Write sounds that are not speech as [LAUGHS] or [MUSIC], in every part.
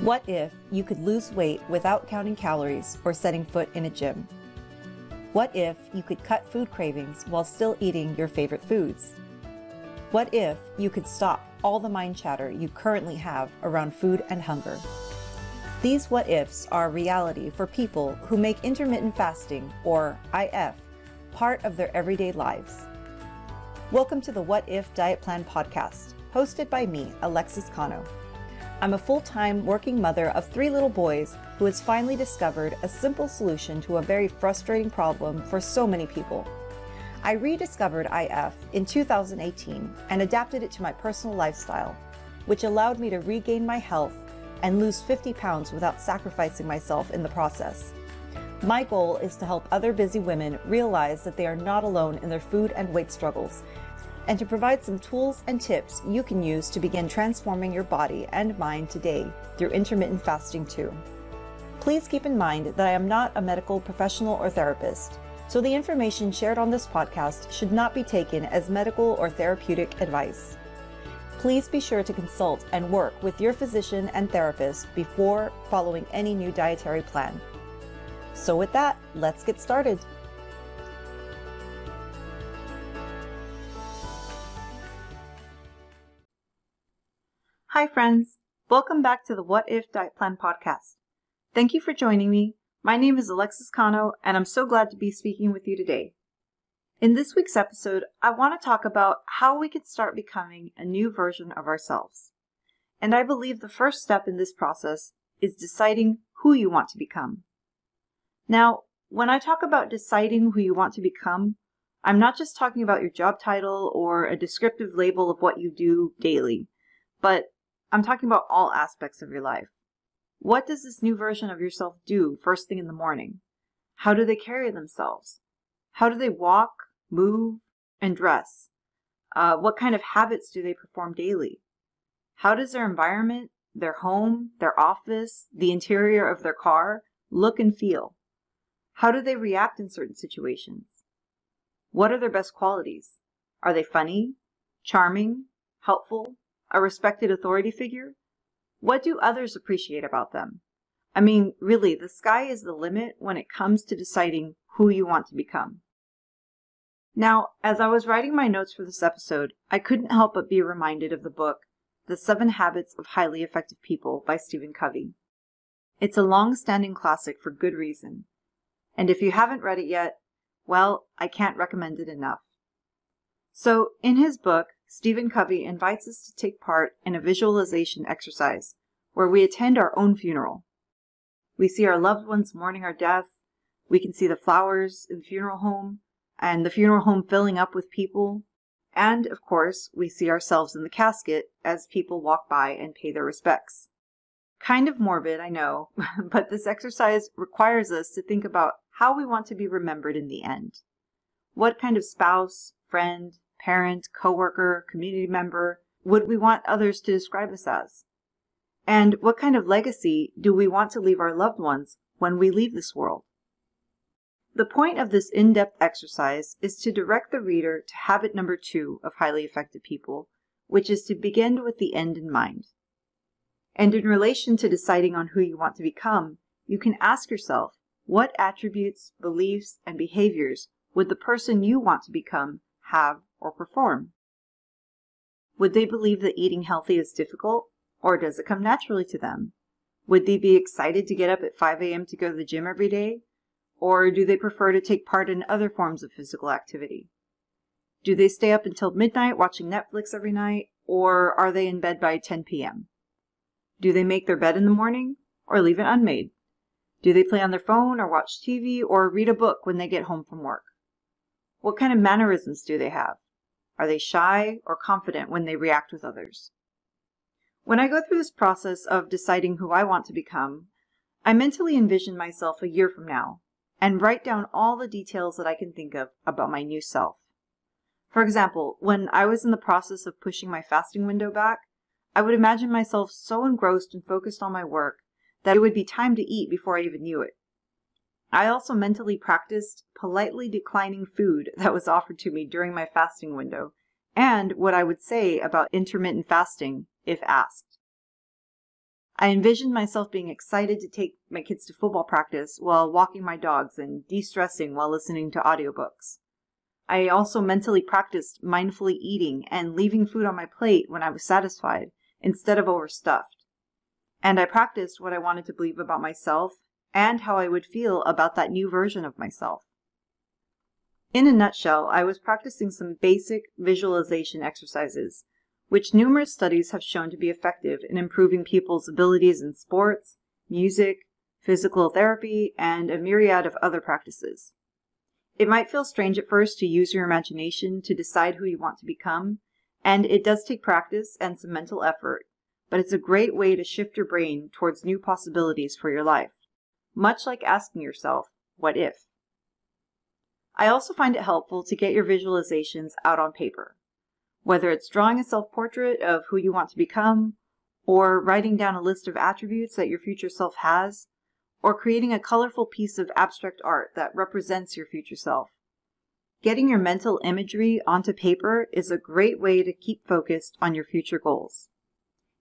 What if you could lose weight without counting calories or setting foot in a gym? What if you could cut food cravings while still eating your favorite foods? What if you could stop all the mind chatter you currently have around food and hunger? These what ifs are reality for people who make intermittent fasting, or IF, part of their everyday lives. Welcome to the What If Diet Plan podcast, hosted by me, Alexis Cano. I'm a full time working mother of three little boys who has finally discovered a simple solution to a very frustrating problem for so many people. I rediscovered IF in 2018 and adapted it to my personal lifestyle, which allowed me to regain my health and lose 50 pounds without sacrificing myself in the process. My goal is to help other busy women realize that they are not alone in their food and weight struggles and to provide some tools and tips you can use to begin transforming your body and mind today through intermittent fasting too. Please keep in mind that I am not a medical professional or therapist, so the information shared on this podcast should not be taken as medical or therapeutic advice. Please be sure to consult and work with your physician and therapist before following any new dietary plan. So, with that, let's get started. Hi, friends. Welcome back to the What If Diet Plan podcast. Thank you for joining me. My name is Alexis Cano, and I'm so glad to be speaking with you today. In this week's episode, I want to talk about how we can start becoming a new version of ourselves. And I believe the first step in this process is deciding who you want to become. Now, when I talk about deciding who you want to become, I'm not just talking about your job title or a descriptive label of what you do daily, but I'm talking about all aspects of your life. What does this new version of yourself do first thing in the morning? How do they carry themselves? How do they walk, move, and dress? Uh, what kind of habits do they perform daily? How does their environment, their home, their office, the interior of their car look and feel? How do they react in certain situations? What are their best qualities? Are they funny, charming, helpful, a respected authority figure? What do others appreciate about them? I mean, really, the sky is the limit when it comes to deciding who you want to become. Now, as I was writing my notes for this episode, I couldn't help but be reminded of the book, The Seven Habits of Highly Effective People by Stephen Covey. It's a long standing classic for good reason. And if you haven't read it yet, well, I can't recommend it enough. So, in his book, Stephen Covey invites us to take part in a visualization exercise where we attend our own funeral. We see our loved ones mourning our death. We can see the flowers in the funeral home and the funeral home filling up with people. And, of course, we see ourselves in the casket as people walk by and pay their respects. Kind of morbid, I know, [LAUGHS] but this exercise requires us to think about how we want to be remembered in the end. What kind of spouse, friend, parent, coworker, community member would we want others to describe us as? And what kind of legacy do we want to leave our loved ones when we leave this world? The point of this in depth exercise is to direct the reader to habit number two of highly effective people, which is to begin with the end in mind. And in relation to deciding on who you want to become, you can ask yourself what attributes, beliefs, and behaviors would the person you want to become have or perform? Would they believe that eating healthy is difficult, or does it come naturally to them? Would they be excited to get up at 5 a.m. to go to the gym every day? Or do they prefer to take part in other forms of physical activity? Do they stay up until midnight watching Netflix every night, or are they in bed by 10 p.m.? Do they make their bed in the morning, or leave it unmade? Do they play on their phone, or watch TV, or read a book when they get home from work? What kind of mannerisms do they have? Are they shy or confident when they react with others? When I go through this process of deciding who I want to become, I mentally envision myself a year from now and write down all the details that I can think of about my new self. For example, when I was in the process of pushing my fasting window back, I would imagine myself so engrossed and focused on my work that it would be time to eat before I even knew it. I also mentally practiced politely declining food that was offered to me during my fasting window and what I would say about intermittent fasting if asked. I envisioned myself being excited to take my kids to football practice while walking my dogs and de stressing while listening to audiobooks. I also mentally practiced mindfully eating and leaving food on my plate when I was satisfied instead of overstuffed. And I practiced what I wanted to believe about myself and how I would feel about that new version of myself. In a nutshell, I was practicing some basic visualization exercises, which numerous studies have shown to be effective in improving people's abilities in sports, music, physical therapy, and a myriad of other practices. It might feel strange at first to use your imagination to decide who you want to become, and it does take practice and some mental effort, but it's a great way to shift your brain towards new possibilities for your life, much like asking yourself, what if? I also find it helpful to get your visualizations out on paper, whether it's drawing a self portrait of who you want to become, or writing down a list of attributes that your future self has, or creating a colorful piece of abstract art that represents your future self. Getting your mental imagery onto paper is a great way to keep focused on your future goals.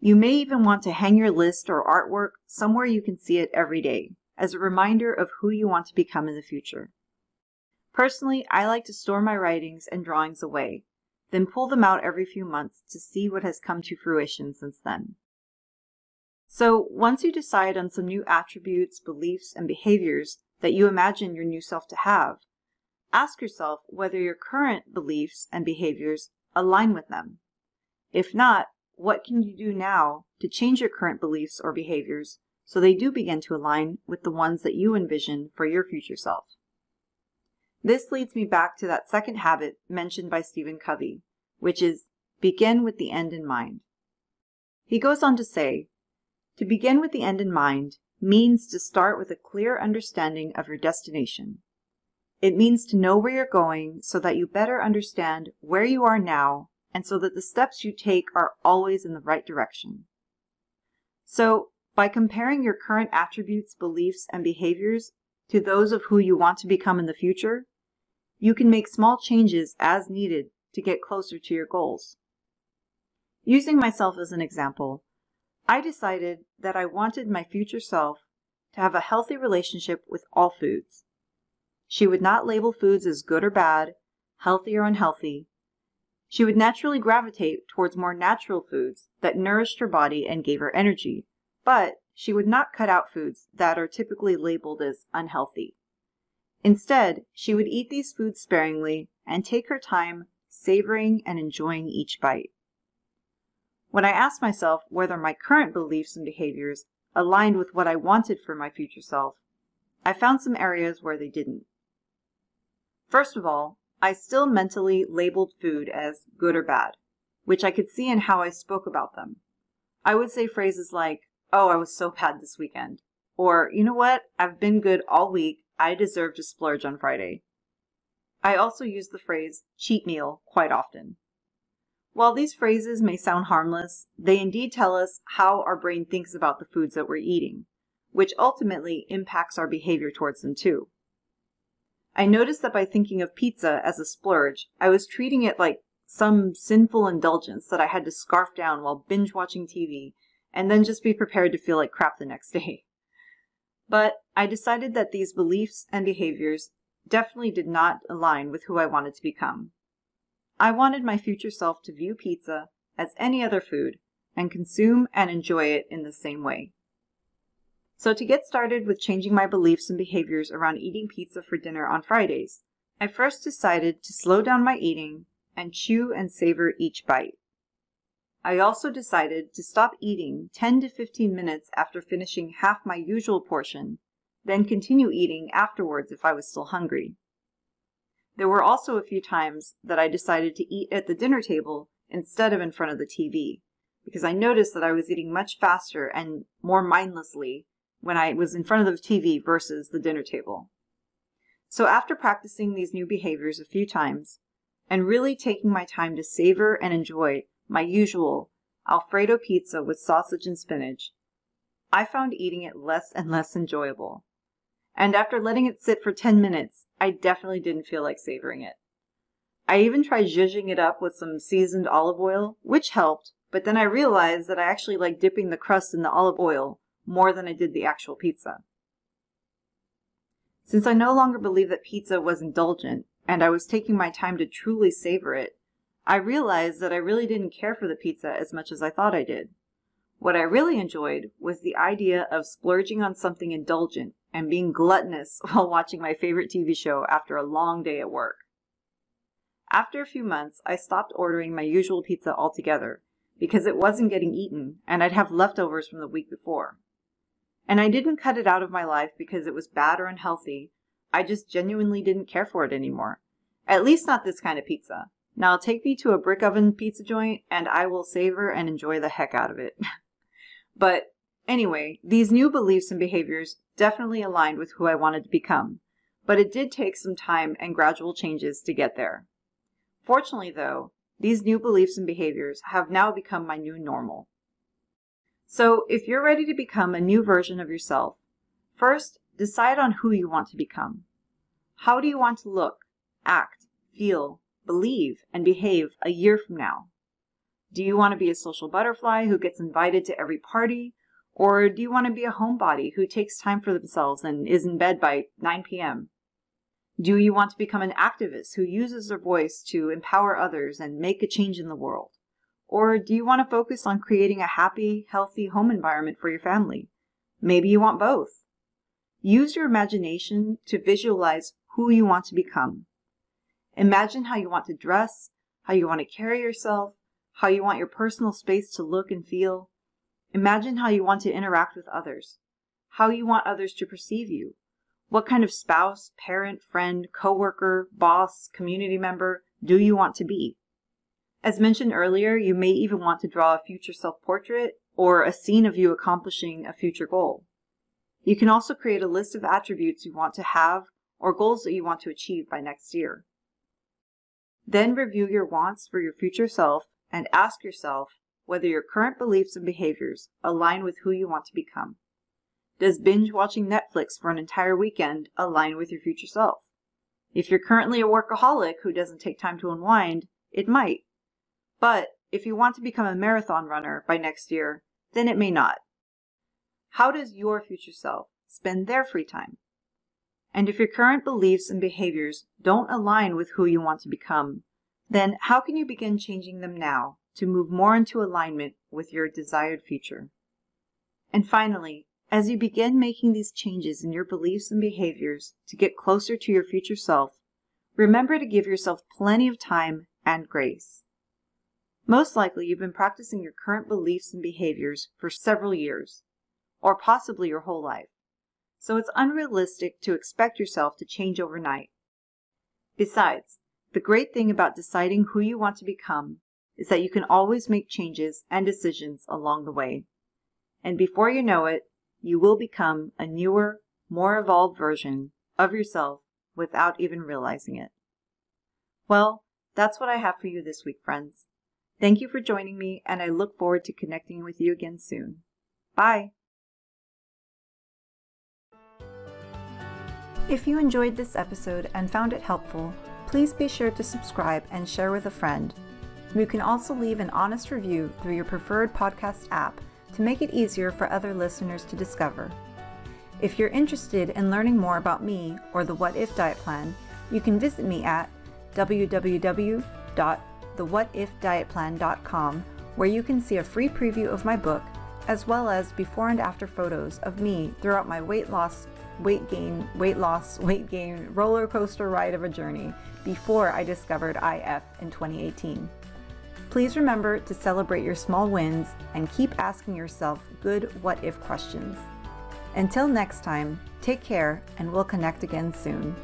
You may even want to hang your list or artwork somewhere you can see it every day as a reminder of who you want to become in the future. Personally, I like to store my writings and drawings away, then pull them out every few months to see what has come to fruition since then. So, once you decide on some new attributes, beliefs, and behaviors that you imagine your new self to have, ask yourself whether your current beliefs and behaviors align with them. If not, what can you do now to change your current beliefs or behaviors so they do begin to align with the ones that you envision for your future self? This leads me back to that second habit mentioned by Stephen Covey, which is begin with the end in mind. He goes on to say, to begin with the end in mind means to start with a clear understanding of your destination. It means to know where you're going so that you better understand where you are now and so that the steps you take are always in the right direction. So, by comparing your current attributes, beliefs, and behaviors to those of who you want to become in the future, you can make small changes as needed to get closer to your goals. Using myself as an example, I decided that I wanted my future self to have a healthy relationship with all foods. She would not label foods as good or bad, healthy or unhealthy. She would naturally gravitate towards more natural foods that nourished her body and gave her energy, but she would not cut out foods that are typically labeled as unhealthy. Instead, she would eat these foods sparingly and take her time savoring and enjoying each bite. When I asked myself whether my current beliefs and behaviors aligned with what I wanted for my future self, I found some areas where they didn't. First of all, I still mentally labeled food as good or bad, which I could see in how I spoke about them. I would say phrases like, oh, I was so bad this weekend, or, you know what, I've been good all week, I deserve to splurge on Friday. I also use the phrase cheat meal quite often. While these phrases may sound harmless, they indeed tell us how our brain thinks about the foods that we're eating, which ultimately impacts our behavior towards them too. I noticed that by thinking of pizza as a splurge, I was treating it like some sinful indulgence that I had to scarf down while binge watching TV and then just be prepared to feel like crap the next day. [LAUGHS] But I decided that these beliefs and behaviors definitely did not align with who I wanted to become. I wanted my future self to view pizza as any other food and consume and enjoy it in the same way. So, to get started with changing my beliefs and behaviors around eating pizza for dinner on Fridays, I first decided to slow down my eating and chew and savor each bite. I also decided to stop eating 10 to 15 minutes after finishing half my usual portion, then continue eating afterwards if I was still hungry. There were also a few times that I decided to eat at the dinner table instead of in front of the TV, because I noticed that I was eating much faster and more mindlessly when I was in front of the TV versus the dinner table. So after practicing these new behaviors a few times, and really taking my time to savor and enjoy my usual Alfredo pizza with sausage and spinach, I found eating it less and less enjoyable and after letting it sit for 10 minutes, I definitely didn't feel like savoring it. I even tried zhuzhing it up with some seasoned olive oil, which helped, but then I realized that I actually liked dipping the crust in the olive oil more than I did the actual pizza. Since I no longer believed that pizza was indulgent, and I was taking my time to truly savor it, I realized that I really didn't care for the pizza as much as I thought I did. What I really enjoyed was the idea of splurging on something indulgent and being gluttonous [LAUGHS] while watching my favorite TV show after a long day at work. After a few months, I stopped ordering my usual pizza altogether because it wasn't getting eaten and I'd have leftovers from the week before. And I didn't cut it out of my life because it was bad or unhealthy. I just genuinely didn't care for it anymore. At least not this kind of pizza. Now take me to a brick oven pizza joint and I will savor and enjoy the heck out of it. [LAUGHS] but anyway, these new beliefs and behaviors definitely aligned with who I wanted to become. But it did take some time and gradual changes to get there. Fortunately, though, these new beliefs and behaviors have now become my new normal. So, if you're ready to become a new version of yourself, first decide on who you want to become. How do you want to look, act, feel, believe, and behave a year from now? Do you want to be a social butterfly who gets invited to every party? Or do you want to be a homebody who takes time for themselves and is in bed by 9 p.m.? Do you want to become an activist who uses their voice to empower others and make a change in the world? Or do you want to focus on creating a happy, healthy home environment for your family? Maybe you want both. Use your imagination to visualize who you want to become. Imagine how you want to dress, how you want to carry yourself, how you want your personal space to look and feel. Imagine how you want to interact with others, how you want others to perceive you, what kind of spouse, parent, friend, coworker, boss, community member do you want to be? As mentioned earlier, you may even want to draw a future self portrait or a scene of you accomplishing a future goal. You can also create a list of attributes you want to have or goals that you want to achieve by next year. Then review your wants for your future self and ask yourself whether your current beliefs and behaviors align with who you want to become. Does binge watching Netflix for an entire weekend align with your future self? If you're currently a workaholic who doesn't take time to unwind, it might. But if you want to become a marathon runner by next year, then it may not. How does your future self spend their free time? And if your current beliefs and behaviors don't align with who you want to become, then how can you begin changing them now to move more into alignment with your desired future? And finally, as you begin making these changes in your beliefs and behaviors to get closer to your future self, remember to give yourself plenty of time and grace. Most likely, you've been practicing your current beliefs and behaviors for several years, or possibly your whole life, so it's unrealistic to expect yourself to change overnight. Besides, the great thing about deciding who you want to become is that you can always make changes and decisions along the way. And before you know it, you will become a newer, more evolved version of yourself without even realizing it. Well, that's what I have for you this week, friends. Thank you for joining me, and I look forward to connecting with you again soon. Bye! If you enjoyed this episode and found it helpful, please be sure to subscribe and share with a friend. You can also leave an honest review through your preferred podcast app to make it easier for other listeners to discover. If you're interested in learning more about me or the What If Diet Plan, you can visit me at www.thewhatifdietplan.com where you can see a free preview of my book as well as before and after photos of me throughout my weight loss, weight gain, weight loss, [LAUGHS] weight gain roller coaster ride of a journey before I discovered IF in 2018. Please remember to celebrate your small wins and keep asking yourself good what if questions. Until next time, take care and we'll connect again soon.